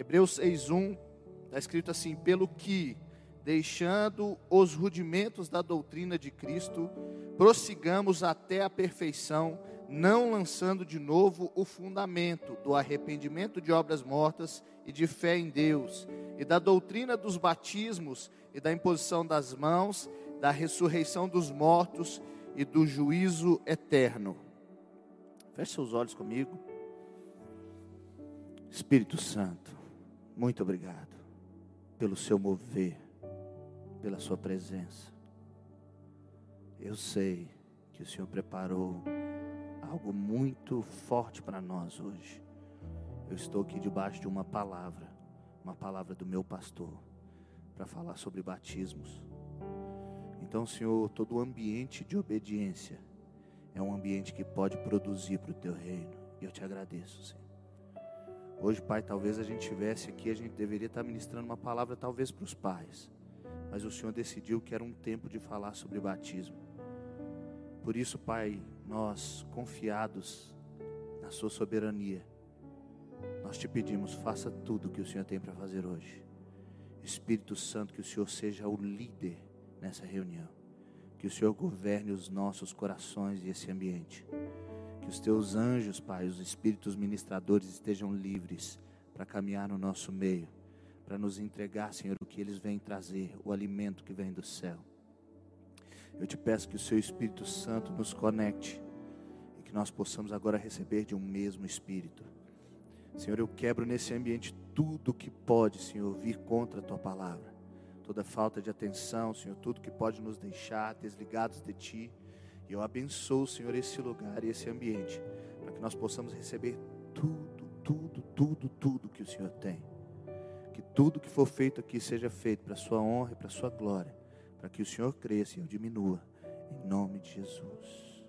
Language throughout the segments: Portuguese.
Hebreus 6:1 está escrito assim: pelo que deixando os rudimentos da doutrina de Cristo, prossigamos até a perfeição, não lançando de novo o fundamento do arrependimento de obras mortas e de fé em Deus, e da doutrina dos batismos e da imposição das mãos, da ressurreição dos mortos e do juízo eterno. Feche seus olhos comigo. Espírito Santo, muito obrigado pelo seu mover, pela sua presença. Eu sei que o Senhor preparou algo muito forte para nós hoje. Eu estou aqui debaixo de uma palavra, uma palavra do meu pastor, para falar sobre batismos. Então, Senhor, todo o ambiente de obediência é um ambiente que pode produzir para o teu reino. E eu te agradeço, Senhor. Hoje, Pai, talvez a gente estivesse aqui, a gente deveria estar ministrando uma palavra talvez para os pais. Mas o Senhor decidiu que era um tempo de falar sobre batismo. Por isso, Pai, nós confiados na sua soberania, nós te pedimos, faça tudo o que o Senhor tem para fazer hoje. Espírito Santo, que o Senhor seja o líder nessa reunião. Que o Senhor governe os nossos corações e esse ambiente. Os teus anjos, Pai, os espíritos ministradores estejam livres para caminhar no nosso meio, para nos entregar, Senhor, o que eles vêm trazer, o alimento que vem do céu. Eu te peço que o seu Espírito Santo nos conecte e que nós possamos agora receber de um mesmo Espírito. Senhor, eu quebro nesse ambiente tudo que pode, Senhor, vir contra a tua palavra. Toda falta de atenção, Senhor, tudo que pode nos deixar desligados de ti. E eu abençoo, Senhor, esse lugar e esse ambiente, para que nós possamos receber tudo, tudo, tudo, tudo que o Senhor tem. Que tudo que for feito aqui seja feito para a sua honra e para a sua glória, para que o Senhor cresça e eu diminua. Em nome de Jesus.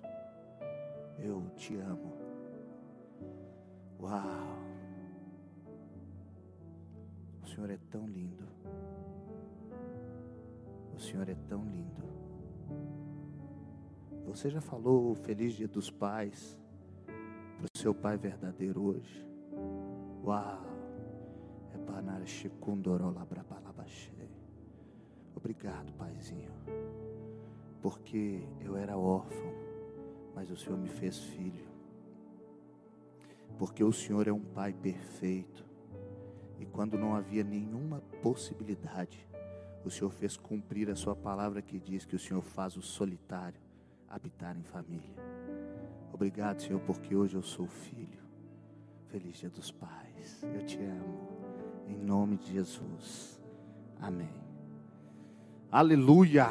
Eu te amo. Uau! O Senhor é tão lindo. O Senhor é tão lindo. Você já falou Feliz Dia dos Pais para o seu pai verdadeiro hoje? Uau! É Obrigado, paizinho. Porque eu era órfão, mas o Senhor me fez filho. Porque o Senhor é um pai perfeito. E quando não havia nenhuma possibilidade, o Senhor fez cumprir a sua palavra que diz que o Senhor faz o solitário habitar em família. Obrigado, Senhor, porque hoje eu sou filho. Feliz Dia dos Pais. Eu te amo. Em nome de Jesus. Amém. Aleluia.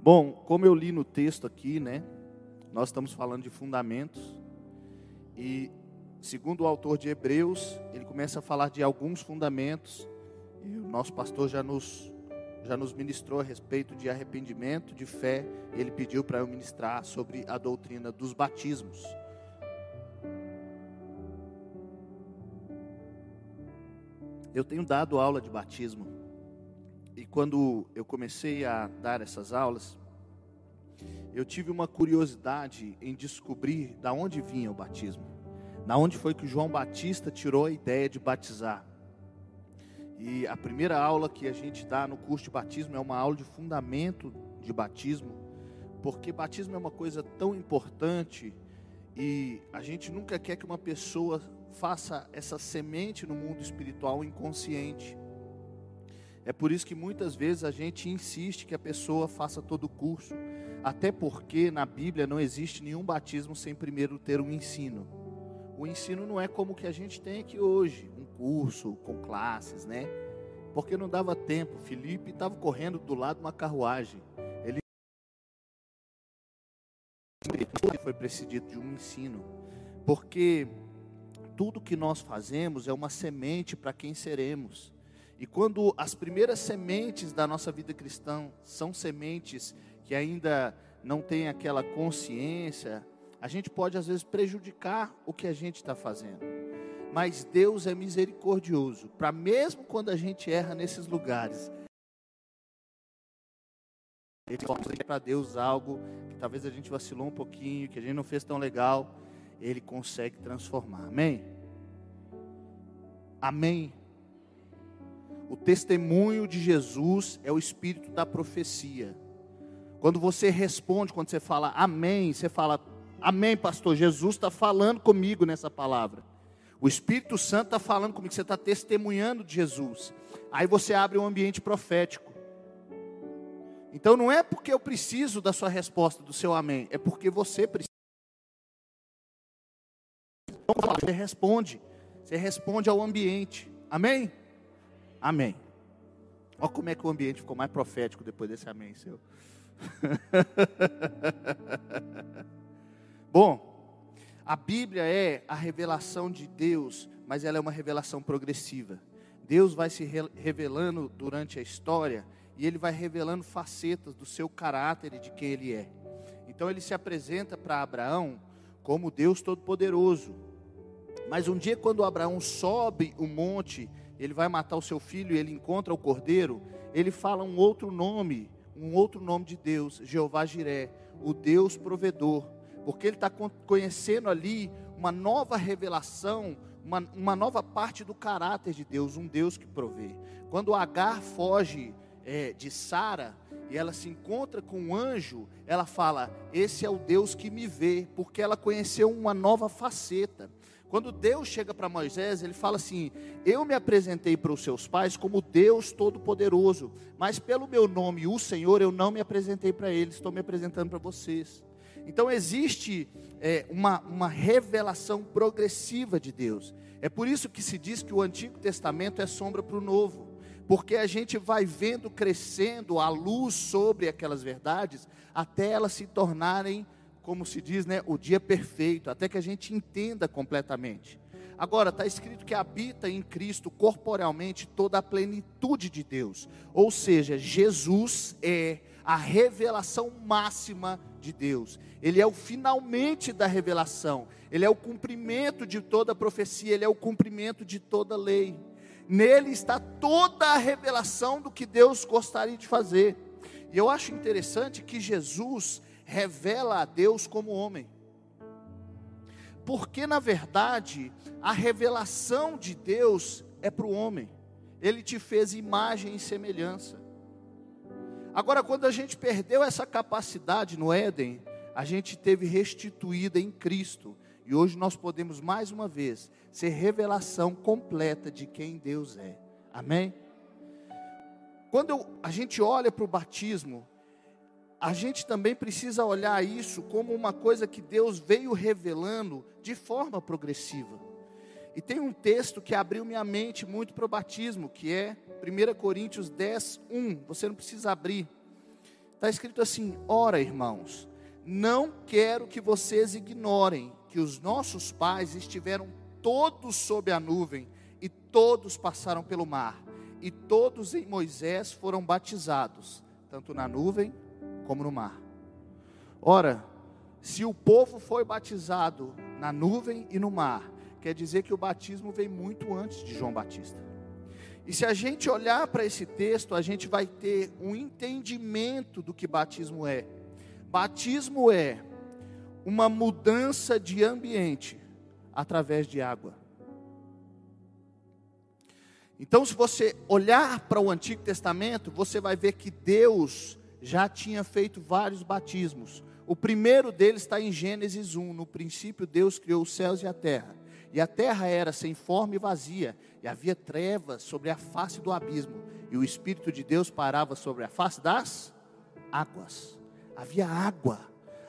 Bom, como eu li no texto aqui, né? Nós estamos falando de fundamentos. E segundo o autor de Hebreus, ele começa a falar de alguns fundamentos. E o nosso pastor já nos já nos ministrou a respeito de arrependimento, de fé. Ele pediu para eu ministrar sobre a doutrina dos batismos. Eu tenho dado aula de batismo. E quando eu comecei a dar essas aulas, eu tive uma curiosidade em descobrir da onde vinha o batismo. Da onde foi que João Batista tirou a ideia de batizar. E a primeira aula que a gente dá no curso de batismo é uma aula de fundamento de batismo, porque batismo é uma coisa tão importante e a gente nunca quer que uma pessoa faça essa semente no mundo espiritual inconsciente. É por isso que muitas vezes a gente insiste que a pessoa faça todo o curso, até porque na Bíblia não existe nenhum batismo sem primeiro ter um ensino. O ensino não é como o que a gente tem aqui hoje, curso, com classes, né? Porque não dava tempo. Felipe estava correndo do lado de uma carruagem. Ele foi precedido de um ensino. Porque tudo que nós fazemos é uma semente para quem seremos. E quando as primeiras sementes da nossa vida cristã são sementes que ainda não têm aquela consciência, a gente pode às vezes prejudicar o que a gente está fazendo mas Deus é misericordioso, para mesmo quando a gente erra nesses lugares, ele para Deus algo que talvez a gente vacilou um pouquinho, que a gente não fez tão legal, ele consegue transformar. Amém? Amém. O testemunho de Jesus é o espírito da profecia. Quando você responde, quando você fala amém, você fala amém, pastor. Jesus está falando comigo nessa palavra. O Espírito Santo está falando comigo, você está testemunhando de Jesus. Aí você abre um ambiente profético. Então não é porque eu preciso da sua resposta, do seu amém, é porque você precisa. Você responde, você responde ao ambiente. Amém? Amém. Olha como é que o ambiente ficou mais profético depois desse amém seu. Bom, a Bíblia é a revelação de Deus, mas ela é uma revelação progressiva. Deus vai se revelando durante a história e ele vai revelando facetas do seu caráter e de quem ele é. Então ele se apresenta para Abraão como Deus Todo-Poderoso. Mas um dia, quando Abraão sobe o monte, ele vai matar o seu filho e ele encontra o cordeiro, ele fala um outro nome, um outro nome de Deus, Jeová Jiré, o Deus provedor, porque ele está conhecendo ali uma nova revelação, uma, uma nova parte do caráter de Deus, um Deus que provê. Quando Agar foge é, de Sara e ela se encontra com um anjo, ela fala: Esse é o Deus que me vê, porque ela conheceu uma nova faceta. Quando Deus chega para Moisés, ele fala assim: Eu me apresentei para os seus pais como Deus Todo-Poderoso, mas pelo meu nome, o Senhor, eu não me apresentei para eles, estou me apresentando para vocês. Então existe é, uma, uma revelação progressiva de Deus. É por isso que se diz que o Antigo Testamento é sombra para o Novo, porque a gente vai vendo crescendo a luz sobre aquelas verdades até elas se tornarem, como se diz, né, o dia perfeito, até que a gente entenda completamente. Agora, está escrito que habita em Cristo corporalmente toda a plenitude de Deus, ou seja, Jesus é a revelação máxima de Deus. Ele é o finalmente da revelação. Ele é o cumprimento de toda profecia, ele é o cumprimento de toda lei. Nele está toda a revelação do que Deus gostaria de fazer. E eu acho interessante que Jesus revela a Deus como homem. Porque, na verdade, a revelação de Deus é para o homem. Ele te fez imagem e semelhança. Agora, quando a gente perdeu essa capacidade no Éden, a gente teve restituída em Cristo. E hoje nós podemos mais uma vez ser revelação completa de quem Deus é. Amém? Quando eu, a gente olha para o batismo, a gente também precisa olhar isso como uma coisa que Deus veio revelando de forma progressiva. E tem um texto que abriu minha mente muito para o batismo, que é 1 Coríntios 10, 1. Você não precisa abrir. Está escrito assim: Ora, irmãos, não quero que vocês ignorem que os nossos pais estiveram todos sob a nuvem e todos passaram pelo mar, e todos em Moisés foram batizados, tanto na nuvem como no mar. Ora, se o povo foi batizado na nuvem e no mar, quer dizer que o batismo veio muito antes de João Batista. E se a gente olhar para esse texto, a gente vai ter um entendimento do que batismo é. Batismo é uma mudança de ambiente através de água. Então, se você olhar para o Antigo Testamento, você vai ver que Deus já tinha feito vários batismos. O primeiro deles está em Gênesis 1. No princípio, Deus criou os céus e a terra. E a terra era sem forma e vazia, e havia trevas sobre a face do abismo, e o Espírito de Deus parava sobre a face das águas. Havia água,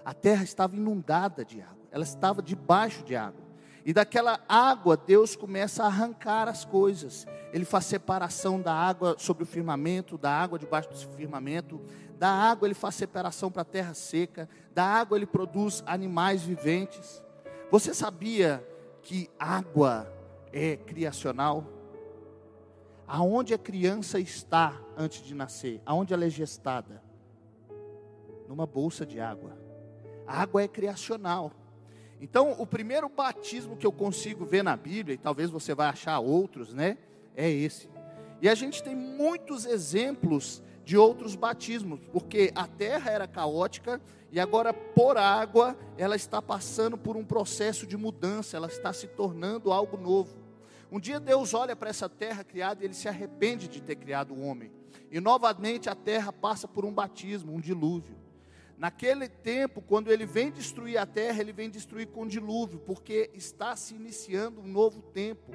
a terra estava inundada de água, ela estava debaixo de água. E daquela água Deus começa a arrancar as coisas. Ele faz separação da água sobre o firmamento, da água debaixo do firmamento. Da água ele faz separação para a terra seca. Da água ele produz animais viventes. Você sabia que água é criacional? Aonde a criança está antes de nascer? Aonde ela é gestada? Numa bolsa de água. A água é criacional. Então, o primeiro batismo que eu consigo ver na Bíblia, e talvez você vai achar outros, né? É esse. E a gente tem muitos exemplos de outros batismos, porque a terra era caótica e agora por água ela está passando por um processo de mudança, ela está se tornando algo novo. Um dia Deus olha para essa terra criada e ele se arrepende de ter criado o homem. E novamente a terra passa por um batismo, um dilúvio. Naquele tempo, quando ele vem destruir a terra, ele vem destruir com dilúvio, porque está se iniciando um novo tempo.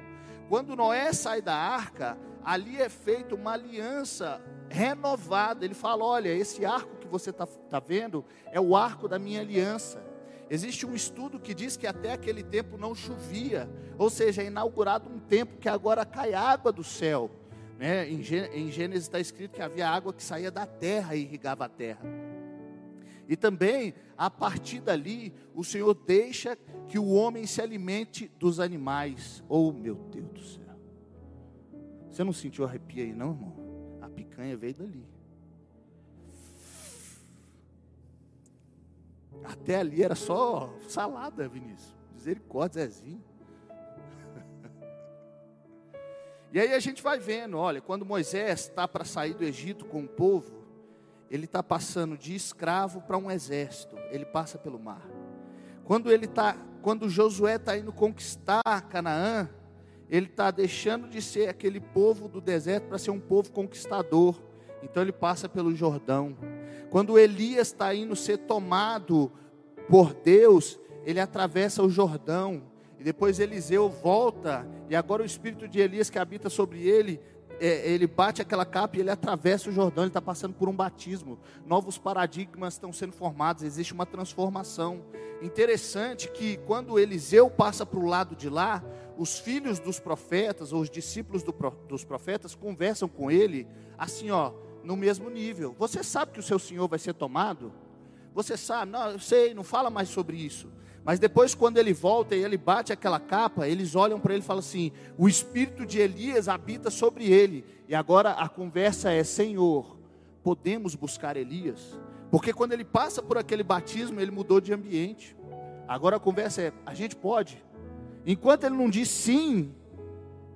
Quando Noé sai da arca, ali é feita uma aliança renovada. Ele fala: Olha, esse arco que você está tá vendo é o arco da minha aliança. Existe um estudo que diz que até aquele tempo não chovia, ou seja, é inaugurado um tempo que agora cai água do céu. Né? Em Gênesis está escrito que havia água que saía da terra e irrigava a terra. E também, a partir dali, o Senhor deixa que o homem se alimente dos animais. Oh, meu Deus do céu. Você não sentiu arrepio aí, não, irmão? Picanha veio dali. Até ali era só salada, Vinícius. Misericórdia, Zezinho. E aí a gente vai vendo, olha, quando Moisés está para sair do Egito com o povo, ele está passando de escravo para um exército, ele passa pelo mar. Quando ele tá, quando Josué está indo conquistar Canaã, ele está deixando de ser aquele povo do deserto para ser um povo conquistador. Então ele passa pelo Jordão. Quando Elias está indo ser tomado por Deus, ele atravessa o Jordão. E depois Eliseu volta, e agora o espírito de Elias que habita sobre ele é, ele bate aquela capa e ele atravessa o Jordão, ele está passando por um batismo. Novos paradigmas estão sendo formados, existe uma transformação. Interessante que quando Eliseu passa para o lado de lá, os filhos dos profetas, ou os discípulos do, dos profetas, conversam com ele, assim, ó, no mesmo nível. Você sabe que o seu senhor vai ser tomado? Você sabe? Não, eu sei, não fala mais sobre isso. Mas depois, quando ele volta e ele bate aquela capa, eles olham para ele e falam assim: o espírito de Elias habita sobre ele. E agora a conversa é: Senhor, podemos buscar Elias? Porque quando ele passa por aquele batismo, ele mudou de ambiente. Agora a conversa é: a gente pode. Enquanto ele não diz sim,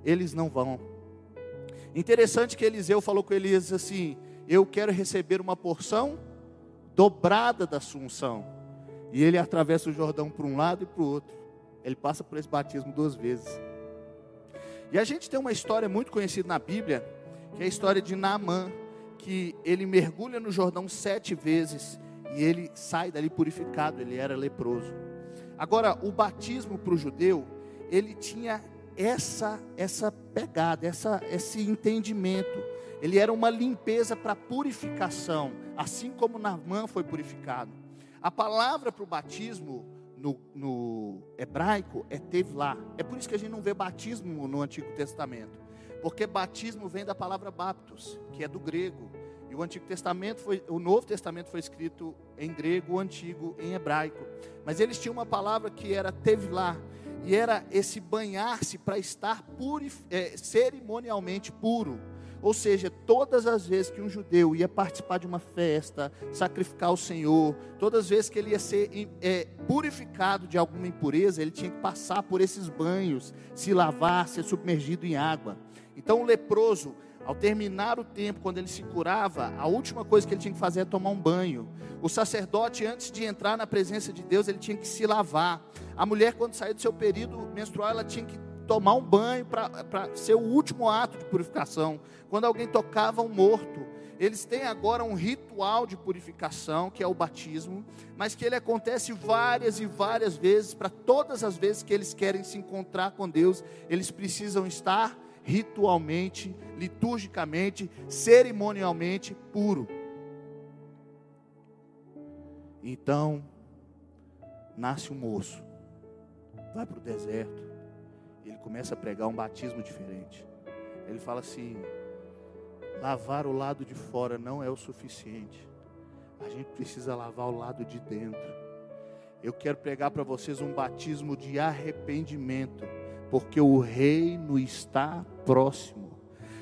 eles não vão. Interessante que Eliseu falou com Elias assim: Eu quero receber uma porção dobrada da sua unção. E ele atravessa o Jordão para um lado e para o outro. Ele passa por esse batismo duas vezes. E a gente tem uma história muito conhecida na Bíblia, que é a história de Naamã, que ele mergulha no Jordão sete vezes e ele sai dali purificado, ele era leproso. Agora, o batismo para o judeu, ele tinha essa essa pegada, essa, esse entendimento. Ele era uma limpeza para purificação, assim como Naamã foi purificado. A palavra para o batismo no, no, hebraico é tevlá. É por isso que a gente não vê batismo no Antigo Testamento. Porque batismo vem da palavra baptos, que é do grego. E o Antigo Testamento foi, o Novo Testamento foi escrito em grego, o Antigo em hebraico. Mas eles tinham uma palavra que era tevlá, e era esse banhar-se para estar é, cerimonialmente puro. Ou seja, todas as vezes que um judeu ia participar de uma festa, sacrificar o Senhor, todas as vezes que ele ia ser é, purificado de alguma impureza, ele tinha que passar por esses banhos, se lavar, ser submergido em água. Então o leproso, ao terminar o tempo, quando ele se curava, a última coisa que ele tinha que fazer é tomar um banho. O sacerdote, antes de entrar na presença de Deus, ele tinha que se lavar. A mulher, quando saía do seu período menstrual, ela tinha que tomar um banho para ser o último ato de purificação. Quando alguém tocava um morto, eles têm agora um ritual de purificação, que é o batismo, mas que ele acontece várias e várias vezes, para todas as vezes que eles querem se encontrar com Deus, eles precisam estar ritualmente, liturgicamente, cerimonialmente puro. Então, nasce um moço, vai para o deserto, começa a pregar um batismo diferente. Ele fala assim: lavar o lado de fora não é o suficiente. A gente precisa lavar o lado de dentro. Eu quero pregar para vocês um batismo de arrependimento, porque o reino está próximo.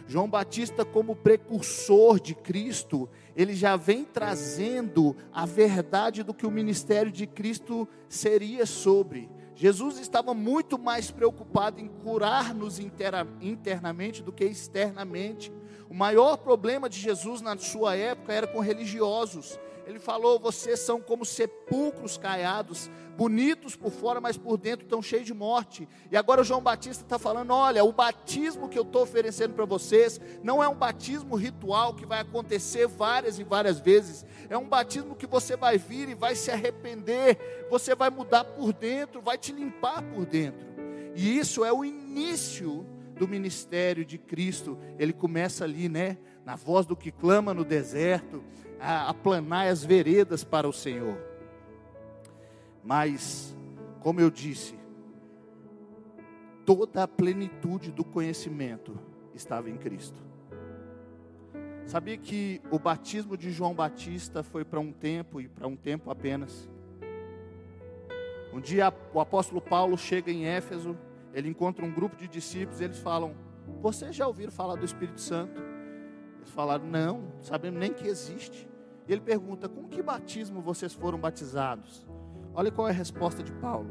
João Batista, como precursor de Cristo, ele já vem trazendo a verdade do que o ministério de Cristo seria sobre. Jesus estava muito mais preocupado em curar-nos internamente do que externamente. O maior problema de Jesus na sua época era com religiosos. Ele falou: vocês são como sepulcros caiados, bonitos por fora, mas por dentro estão cheios de morte. E agora João Batista está falando: olha, o batismo que eu estou oferecendo para vocês não é um batismo ritual que vai acontecer várias e várias vezes, é um batismo que você vai vir e vai se arrepender, você vai mudar por dentro, vai te limpar por dentro. E isso é o início do ministério de Cristo. Ele começa ali, né? Na voz do que clama no deserto aplanar as veredas para o Senhor. Mas, como eu disse, toda a plenitude do conhecimento estava em Cristo. Sabia que o batismo de João Batista foi para um tempo e para um tempo apenas. Um dia o apóstolo Paulo chega em Éfeso, ele encontra um grupo de discípulos, eles falam: Vocês já ouviram falar do Espírito Santo? Eles falaram: Não, sabemos nem que existe. E ele pergunta: Com que batismo vocês foram batizados? Olha qual é a resposta de Paulo.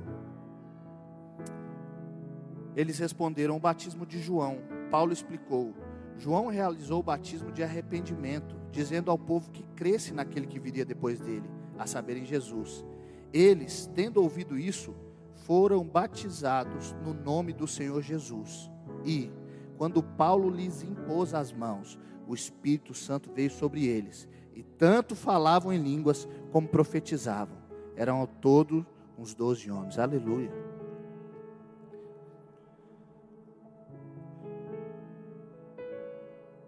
Eles responderam: O batismo de João. Paulo explicou: João realizou o batismo de arrependimento, dizendo ao povo que cresce naquele que viria depois dele, a saber, em Jesus. Eles, tendo ouvido isso, foram batizados no nome do Senhor Jesus. E, quando Paulo lhes impôs as mãos, o Espírito Santo veio sobre eles e tanto falavam em línguas como profetizavam. Eram ao todo uns doze homens. Aleluia.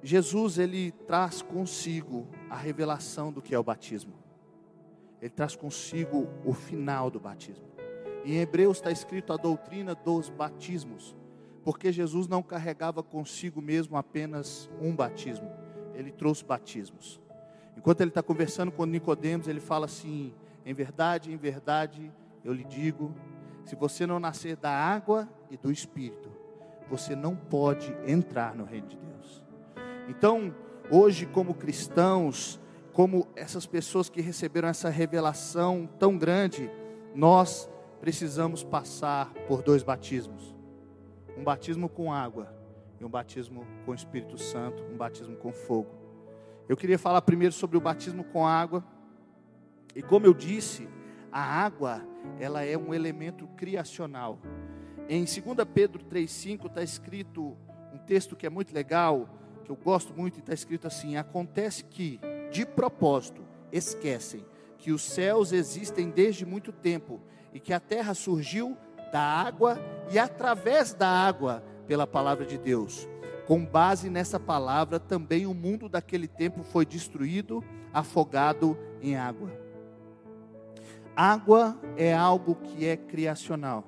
Jesus ele traz consigo a revelação do que é o batismo. Ele traz consigo o final do batismo. Em Hebreus está escrito a doutrina dos batismos, porque Jesus não carregava consigo mesmo apenas um batismo, ele trouxe batismos. Enquanto ele está conversando com Nicodemos, ele fala assim: em verdade, em verdade, eu lhe digo, se você não nascer da água e do Espírito, você não pode entrar no reino de Deus. Então, hoje, como cristãos, como essas pessoas que receberam essa revelação tão grande, nós precisamos passar por dois batismos: um batismo com água e um batismo com o Espírito Santo, um batismo com fogo. Eu queria falar primeiro sobre o batismo com água. E como eu disse, a água, ela é um elemento criacional. Em 2 Pedro 3,5 está escrito um texto que é muito legal, que eu gosto muito, e está escrito assim: Acontece que, de propósito, esquecem que os céus existem desde muito tempo e que a terra surgiu da água e através da água pela palavra de Deus. Com base nessa palavra, também o mundo daquele tempo foi destruído, afogado em água. Água é algo que é criacional.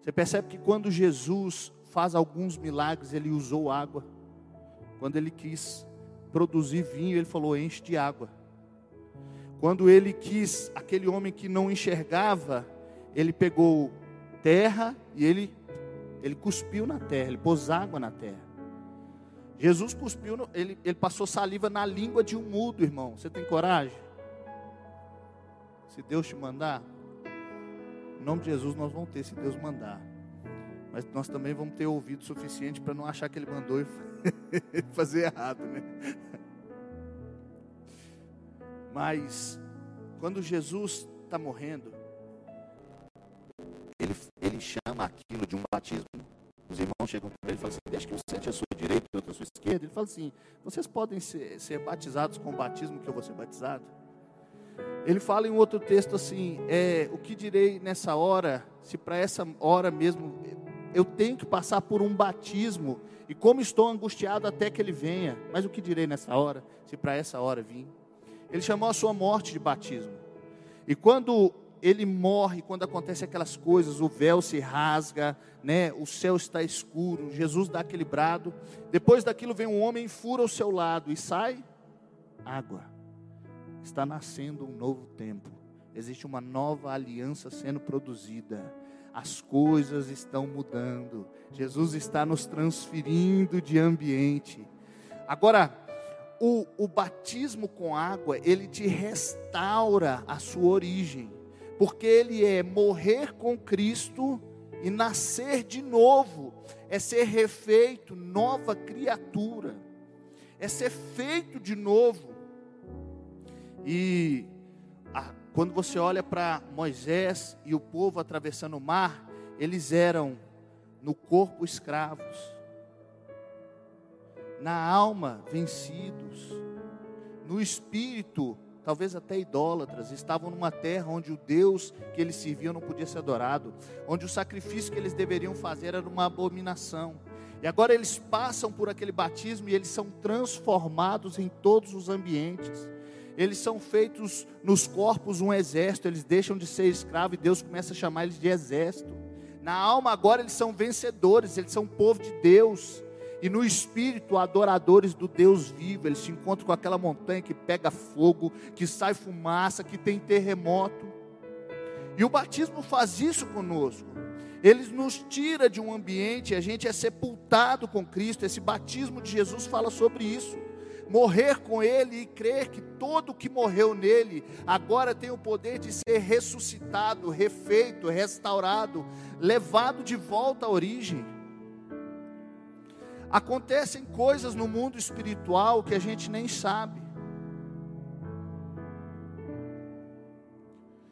Você percebe que quando Jesus faz alguns milagres, ele usou água. Quando ele quis produzir vinho, ele falou: enche de água. Quando ele quis, aquele homem que não enxergava, ele pegou terra e ele ele cuspiu na terra, ele pôs água na terra. Jesus cuspiu, no, ele, ele passou saliva na língua de um mudo, irmão. Você tem coragem? Se Deus te mandar, em nome de Jesus nós vamos ter, se Deus mandar. Mas nós também vamos ter ouvido suficiente para não achar que ele mandou e fazer errado, né? Mas quando Jesus está morrendo, chama aquilo de um batismo. Os irmãos chegam para ele e falam assim: Deixa que um sente a sua direita e outro a sua esquerda. Ele fala assim: Vocês podem ser, ser batizados com o batismo que eu vou ser batizado? Ele fala em um outro texto assim: é, O que direi nessa hora, se para essa hora mesmo eu tenho que passar por um batismo, e como estou angustiado até que ele venha, mas o que direi nessa hora, se para essa hora vir? Ele chamou a sua morte de batismo. E quando ele morre quando acontece aquelas coisas, o véu se rasga, né? O céu está escuro, Jesus dá aquele brado. Depois daquilo vem um homem fura o seu lado e sai água. Está nascendo um novo tempo. Existe uma nova aliança sendo produzida. As coisas estão mudando. Jesus está nos transferindo de ambiente. Agora, o, o batismo com água, ele te restaura a sua origem porque ele é morrer com Cristo e nascer de novo, é ser refeito, nova criatura, é ser feito de novo. E a, quando você olha para Moisés e o povo atravessando o mar, eles eram no corpo escravos, na alma vencidos, no espírito talvez até idólatras, estavam numa terra onde o Deus que eles serviam não podia ser adorado, onde o sacrifício que eles deveriam fazer era uma abominação. E agora eles passam por aquele batismo e eles são transformados em todos os ambientes. Eles são feitos nos corpos um exército, eles deixam de ser escravos e Deus começa a chamar eles de exército. Na alma agora eles são vencedores, eles são povo de Deus. E no espírito, adoradores do Deus vivo, eles se encontram com aquela montanha que pega fogo, que sai fumaça, que tem terremoto. E o batismo faz isso conosco. Ele nos tira de um ambiente, a gente é sepultado com Cristo. Esse batismo de Jesus fala sobre isso. Morrer com Ele e crer que todo que morreu nele agora tem o poder de ser ressuscitado, refeito, restaurado, levado de volta à origem. Acontecem coisas no mundo espiritual que a gente nem sabe.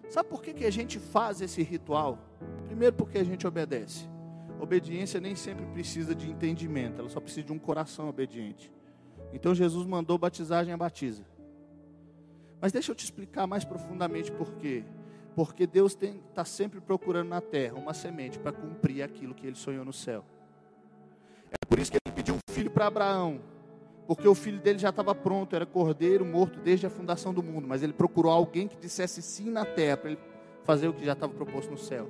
Sabe por que, que a gente faz esse ritual? Primeiro, porque a gente obedece. Obediência nem sempre precisa de entendimento, ela só precisa de um coração obediente. Então Jesus mandou batizagem a batiza. Mas deixa eu te explicar mais profundamente por quê. Porque Deus está sempre procurando na terra uma semente para cumprir aquilo que ele sonhou no céu. É por isso que para Abraão, porque o filho dele já estava pronto, era cordeiro morto desde a fundação do mundo, mas ele procurou alguém que dissesse sim na terra para ele fazer o que já estava proposto no céu.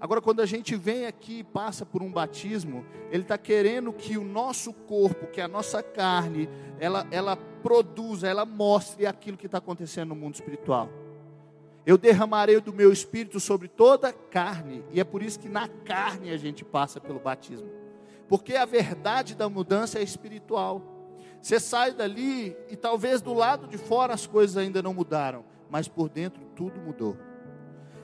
Agora, quando a gente vem aqui e passa por um batismo, ele está querendo que o nosso corpo, que a nossa carne, ela, ela produza, ela mostre aquilo que está acontecendo no mundo espiritual. Eu derramarei do meu espírito sobre toda a carne, e é por isso que na carne a gente passa pelo batismo porque a verdade da mudança é espiritual. Você sai dali e talvez do lado de fora as coisas ainda não mudaram, mas por dentro tudo mudou.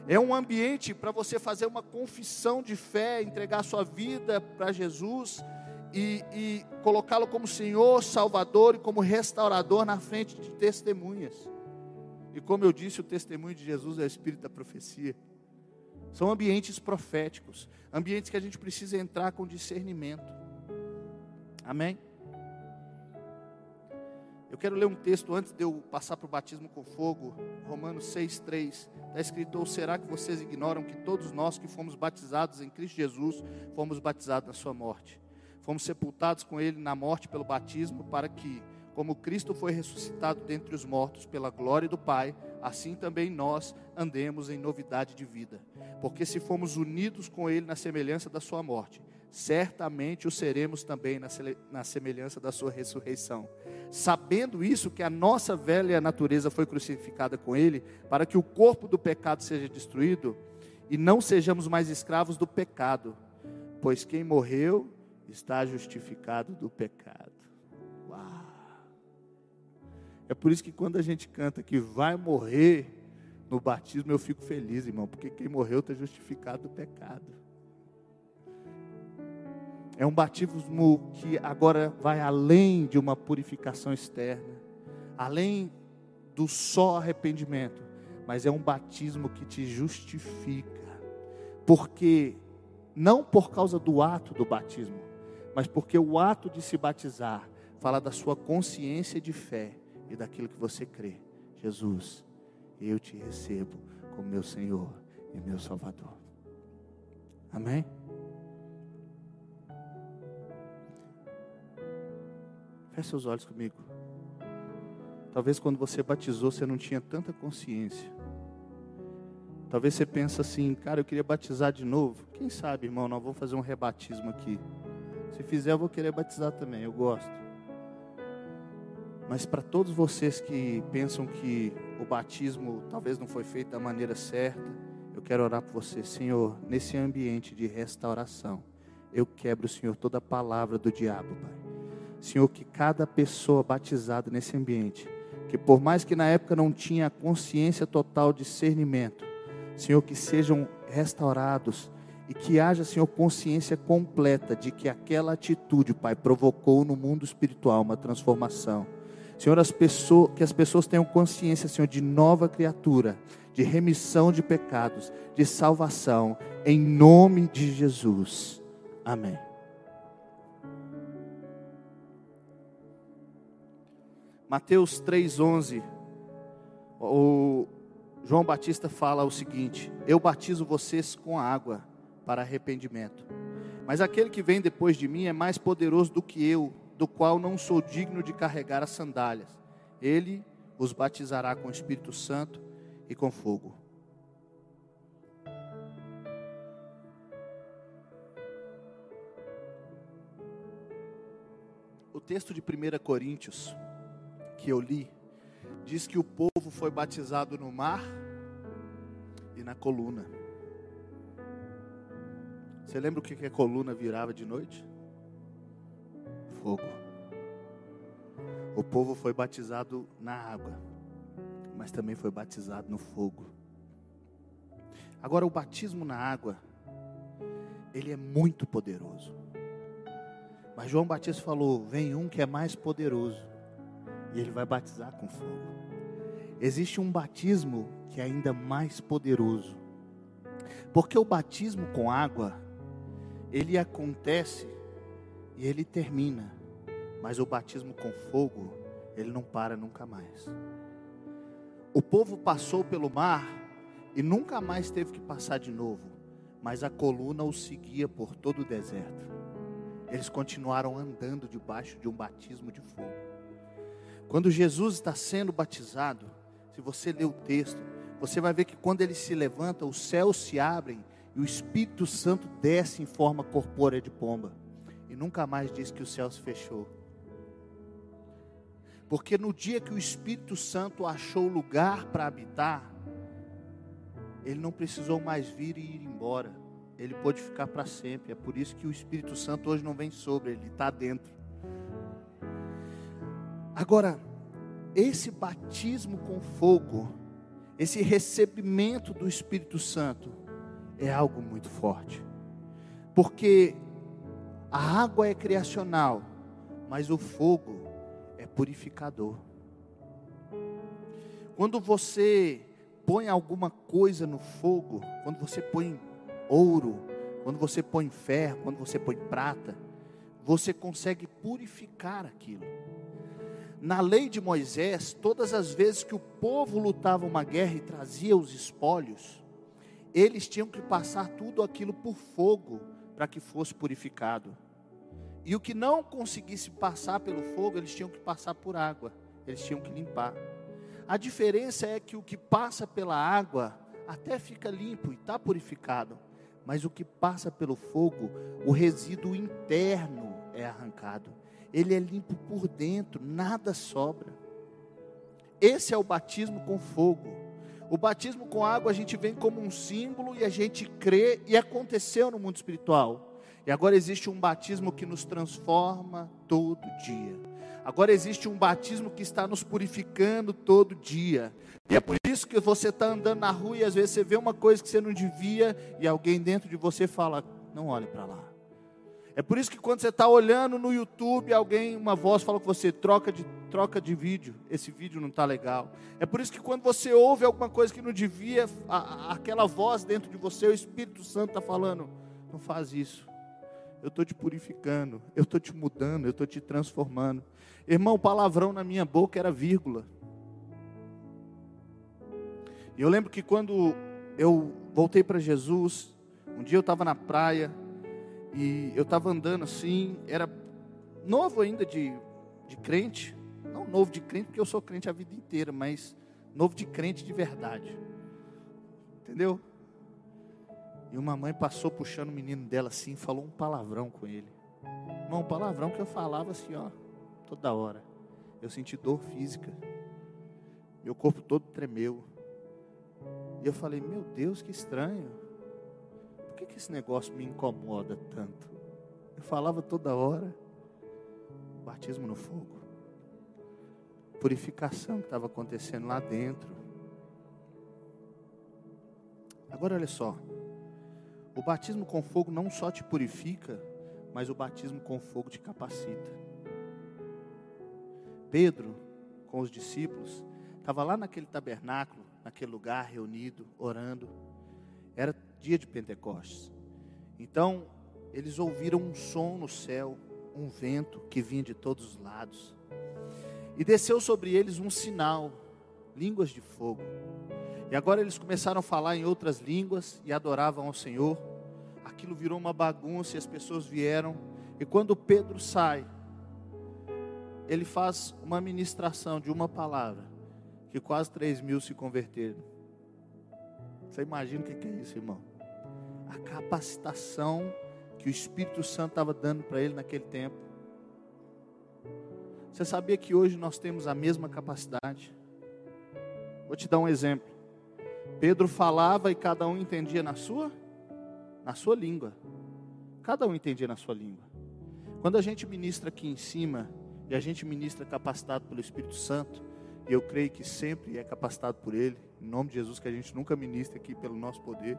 É um ambiente para você fazer uma confissão de fé, entregar sua vida para Jesus e, e colocá-lo como Senhor, Salvador e como restaurador na frente de testemunhas. E como eu disse, o testemunho de Jesus é o espírito da profecia. São ambientes proféticos, ambientes que a gente precisa entrar com discernimento. Amém? Eu quero ler um texto antes de eu passar para o batismo com fogo, Romanos 6,3. Está escrito: Ou será que vocês ignoram que todos nós que fomos batizados em Cristo Jesus, fomos batizados na Sua morte? Fomos sepultados com Ele na morte pelo batismo, para que, como Cristo foi ressuscitado dentre os mortos pela glória do Pai, assim também nós andemos em novidade de vida. Porque se fomos unidos com Ele na semelhança da Sua morte, certamente o seremos também na semelhança da Sua ressurreição. Sabendo isso, que a nossa velha natureza foi crucificada com Ele, para que o corpo do pecado seja destruído e não sejamos mais escravos do pecado, pois quem morreu está justificado do pecado. É por isso que quando a gente canta que vai morrer no batismo, eu fico feliz, irmão, porque quem morreu está justificado do pecado. É um batismo que agora vai além de uma purificação externa, além do só arrependimento, mas é um batismo que te justifica, porque não por causa do ato do batismo, mas porque o ato de se batizar fala da sua consciência de fé e daquilo que você crê. Jesus, eu te recebo como meu Senhor e meu Salvador. Amém? Feche seus olhos comigo. Talvez quando você batizou você não tinha tanta consciência. Talvez você pense assim, cara, eu queria batizar de novo. Quem sabe, irmão, nós vamos fazer um rebatismo aqui. Se fizer, eu vou querer batizar também, eu gosto. Mas para todos vocês que pensam que o batismo talvez não foi feito da maneira certa, eu quero orar por você, Senhor, nesse ambiente de restauração. Eu quebro, Senhor, toda palavra do diabo, Pai. Senhor, que cada pessoa batizada nesse ambiente, que por mais que na época não tinha consciência total, discernimento, Senhor, que sejam restaurados e que haja, Senhor, consciência completa de que aquela atitude, Pai, provocou no mundo espiritual uma transformação Senhor, as pessoas, que as pessoas tenham consciência, Senhor, de nova criatura, de remissão de pecados, de salvação, em nome de Jesus. Amém. Mateus 3,11, o João Batista fala o seguinte: Eu batizo vocês com água para arrependimento, mas aquele que vem depois de mim é mais poderoso do que eu do qual não sou digno de carregar as sandálias. Ele os batizará com o Espírito Santo e com fogo. O texto de 1 Coríntios que eu li diz que o povo foi batizado no mar e na coluna. Você lembra o que a coluna virava de noite? Fogo. O povo foi batizado na água, mas também foi batizado no fogo. Agora, o batismo na água, ele é muito poderoso. Mas João Batista falou: vem um que é mais poderoso, e ele vai batizar com fogo. Existe um batismo que é ainda mais poderoso, porque o batismo com água, ele acontece e ele termina. Mas o batismo com fogo, ele não para nunca mais. O povo passou pelo mar e nunca mais teve que passar de novo, mas a coluna os seguia por todo o deserto. Eles continuaram andando debaixo de um batismo de fogo. Quando Jesus está sendo batizado, se você ler o texto, você vai ver que quando ele se levanta, os céus se abrem e o Espírito Santo desce em forma corpórea de pomba e nunca mais diz que o céu se fechou. Porque no dia que o Espírito Santo achou lugar para habitar, ele não precisou mais vir e ir embora. Ele pôde ficar para sempre. É por isso que o Espírito Santo hoje não vem sobre, ele está dentro. Agora, esse batismo com fogo, esse recebimento do Espírito Santo, é algo muito forte. Porque a água é criacional, mas o fogo é purificador. Quando você põe alguma coisa no fogo, quando você põe ouro, quando você põe ferro, quando você põe prata, você consegue purificar aquilo. Na lei de Moisés, todas as vezes que o povo lutava uma guerra e trazia os espólios, eles tinham que passar tudo aquilo por fogo para que fosse purificado. E o que não conseguisse passar pelo fogo, eles tinham que passar por água, eles tinham que limpar. A diferença é que o que passa pela água até fica limpo e está purificado, mas o que passa pelo fogo, o resíduo interno é arrancado, ele é limpo por dentro, nada sobra. Esse é o batismo com fogo. O batismo com água a gente vem como um símbolo e a gente crê, e aconteceu no mundo espiritual. E agora existe um batismo que nos transforma todo dia. Agora existe um batismo que está nos purificando todo dia. E é por isso que você está andando na rua e às vezes você vê uma coisa que você não devia e alguém dentro de você fala: não olhe para lá. É por isso que quando você está olhando no YouTube, alguém, uma voz fala com você, troca de, troca de vídeo, esse vídeo não está legal. É por isso que quando você ouve alguma coisa que não devia, a, aquela voz dentro de você, o Espírito Santo está falando, não faz isso eu estou te purificando, eu estou te mudando, eu estou te transformando. Irmão, palavrão na minha boca era vírgula. E eu lembro que quando eu voltei para Jesus, um dia eu estava na praia e eu estava andando assim, era novo ainda de, de crente, não novo de crente porque eu sou crente a vida inteira, mas novo de crente de verdade. Entendeu? E uma mãe passou puxando o menino dela assim, falou um palavrão com ele. Irmão, um palavrão que eu falava assim, ó, toda hora. Eu senti dor física. Meu corpo todo tremeu. E eu falei, meu Deus, que estranho. Que, que esse negócio me incomoda tanto? Eu falava toda hora. Batismo no fogo. Purificação que estava acontecendo lá dentro. Agora olha só. O batismo com fogo não só te purifica, mas o batismo com fogo te capacita. Pedro, com os discípulos, estava lá naquele tabernáculo, naquele lugar reunido, orando. Era dia de Pentecostes. Então, eles ouviram um som no céu, um vento que vinha de todos os lados. E desceu sobre eles um sinal, línguas de fogo. E agora eles começaram a falar em outras línguas e adoravam ao Senhor. Aquilo virou uma bagunça e as pessoas vieram. E quando Pedro sai, ele faz uma ministração de uma palavra, que quase 3 mil se converteram. Você imagina o que é isso, irmão? A capacitação que o Espírito Santo estava dando para ele naquele tempo. Você sabia que hoje nós temos a mesma capacidade? Vou te dar um exemplo. Pedro falava e cada um entendia na sua na sua língua. Cada um entendia na sua língua. Quando a gente ministra aqui em cima, e a gente ministra capacitado pelo Espírito Santo, e eu creio que sempre é capacitado por Ele, em nome de Jesus, que a gente nunca ministra aqui pelo nosso poder,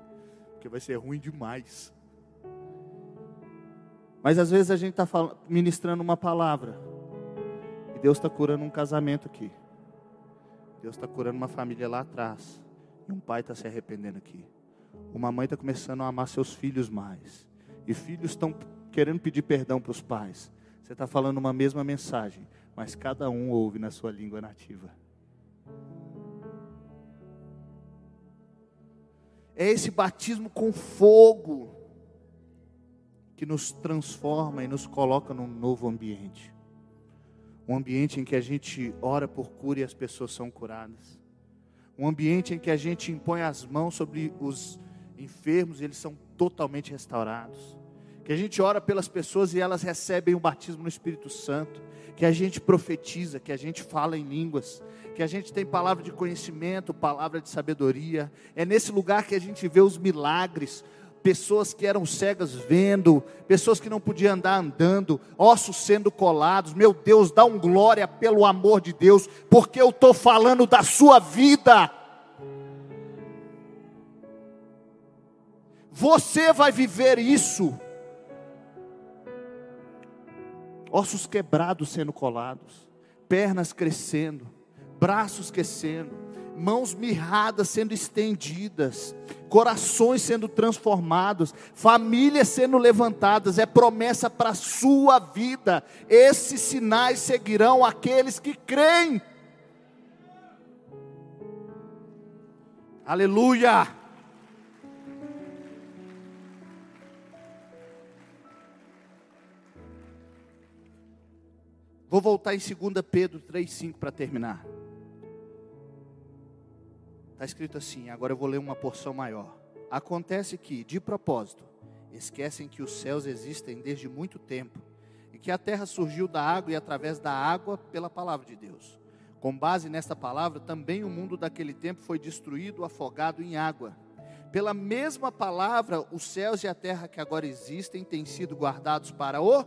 porque vai ser ruim demais. Mas às vezes a gente está ministrando uma palavra, e Deus está curando um casamento aqui, Deus está curando uma família lá atrás, e um pai está se arrependendo aqui, uma mãe está começando a amar seus filhos mais, e filhos estão querendo pedir perdão para os pais. Você está falando uma mesma mensagem, mas cada um ouve na sua língua nativa. É esse batismo com fogo que nos transforma e nos coloca num novo ambiente. Um ambiente em que a gente ora por cura e as pessoas são curadas. Um ambiente em que a gente impõe as mãos sobre os enfermos e eles são totalmente restaurados que a gente ora pelas pessoas e elas recebem o batismo no Espírito Santo, que a gente profetiza, que a gente fala em línguas, que a gente tem palavra de conhecimento, palavra de sabedoria. É nesse lugar que a gente vê os milagres, pessoas que eram cegas vendo, pessoas que não podiam andar andando, ossos sendo colados. Meu Deus, dá um glória pelo amor de Deus, porque eu estou falando da sua vida. Você vai viver isso ossos quebrados sendo colados, pernas crescendo, braços crescendo, mãos mirradas sendo estendidas, corações sendo transformados, famílias sendo levantadas, é promessa para a sua vida. Esses sinais seguirão aqueles que creem. Aleluia! Vou voltar em 2 Pedro 3,5 para terminar. Está escrito assim, agora eu vou ler uma porção maior. Acontece que, de propósito, esquecem que os céus existem desde muito tempo e que a terra surgiu da água e através da água pela palavra de Deus. Com base nesta palavra, também o mundo daquele tempo foi destruído, afogado em água. Pela mesma palavra, os céus e a terra que agora existem têm sido guardados para o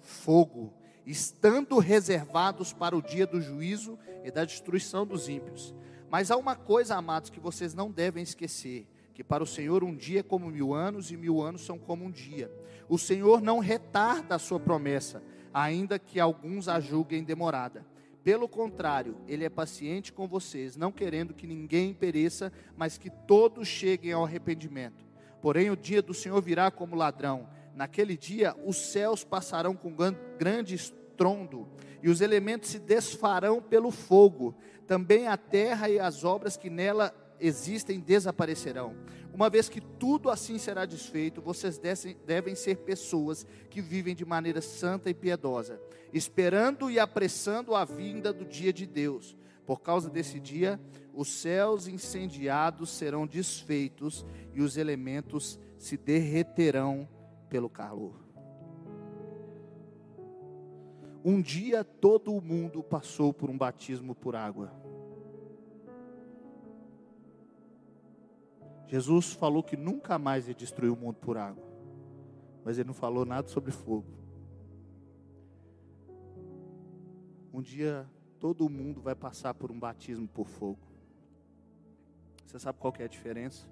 fogo estando reservados para o dia do juízo e da destruição dos ímpios. Mas há uma coisa, amados, que vocês não devem esquecer: que para o Senhor um dia é como mil anos e mil anos são como um dia. O Senhor não retarda a sua promessa, ainda que alguns a julguem demorada. Pelo contrário, Ele é paciente com vocês, não querendo que ninguém pereça, mas que todos cheguem ao arrependimento. Porém, o dia do Senhor virá como ladrão Naquele dia os céus passarão com grande estrondo, e os elementos se desfarão pelo fogo. Também a terra e as obras que nela existem desaparecerão. Uma vez que tudo assim será desfeito, vocês devem ser pessoas que vivem de maneira santa e piedosa, esperando e apressando a vinda do dia de Deus. Por causa desse dia, os céus incendiados serão desfeitos e os elementos se derreterão pelo calor. Um dia todo o mundo passou por um batismo por água. Jesus falou que nunca mais ia destruir o mundo por água, mas ele não falou nada sobre fogo. Um dia todo mundo vai passar por um batismo por fogo. Você sabe qual é a diferença?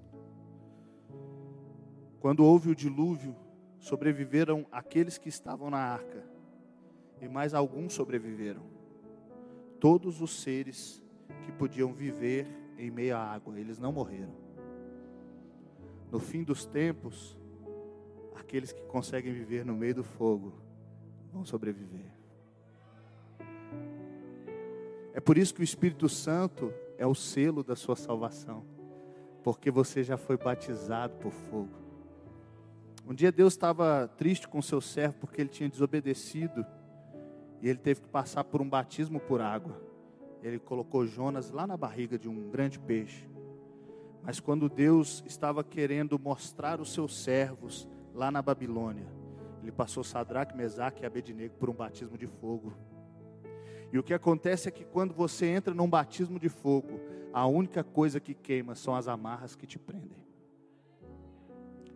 Quando houve o dilúvio, sobreviveram aqueles que estavam na arca, e mais alguns sobreviveram. todos os seres que podiam viver em meio à água, eles não morreram. No fim dos tempos, aqueles que conseguem viver no meio do fogo vão sobreviver. É por isso que o Espírito Santo é o selo da sua salvação, porque você já foi batizado por fogo. Um dia Deus estava triste com seu servo porque ele tinha desobedecido e ele teve que passar por um batismo por água. Ele colocou Jonas lá na barriga de um grande peixe. Mas quando Deus estava querendo mostrar os seus servos lá na Babilônia, ele passou Sadraque, Mesaque e Abednego por um batismo de fogo. E o que acontece é que quando você entra num batismo de fogo, a única coisa que queima são as amarras que te prendem.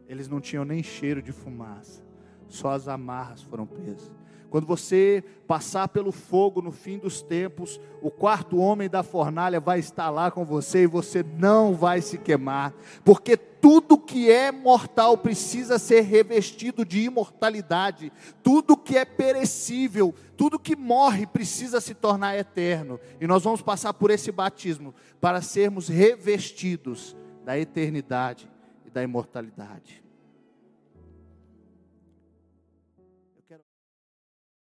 Eles não tinham nem cheiro de fumaça, só as amarras foram presas. Quando você passar pelo fogo no fim dos tempos, o quarto homem da fornalha vai estar lá com você e você não vai se queimar, porque tudo que é mortal precisa ser revestido de imortalidade, tudo que é perecível, tudo que morre precisa se tornar eterno, e nós vamos passar por esse batismo para sermos revestidos da eternidade da imortalidade.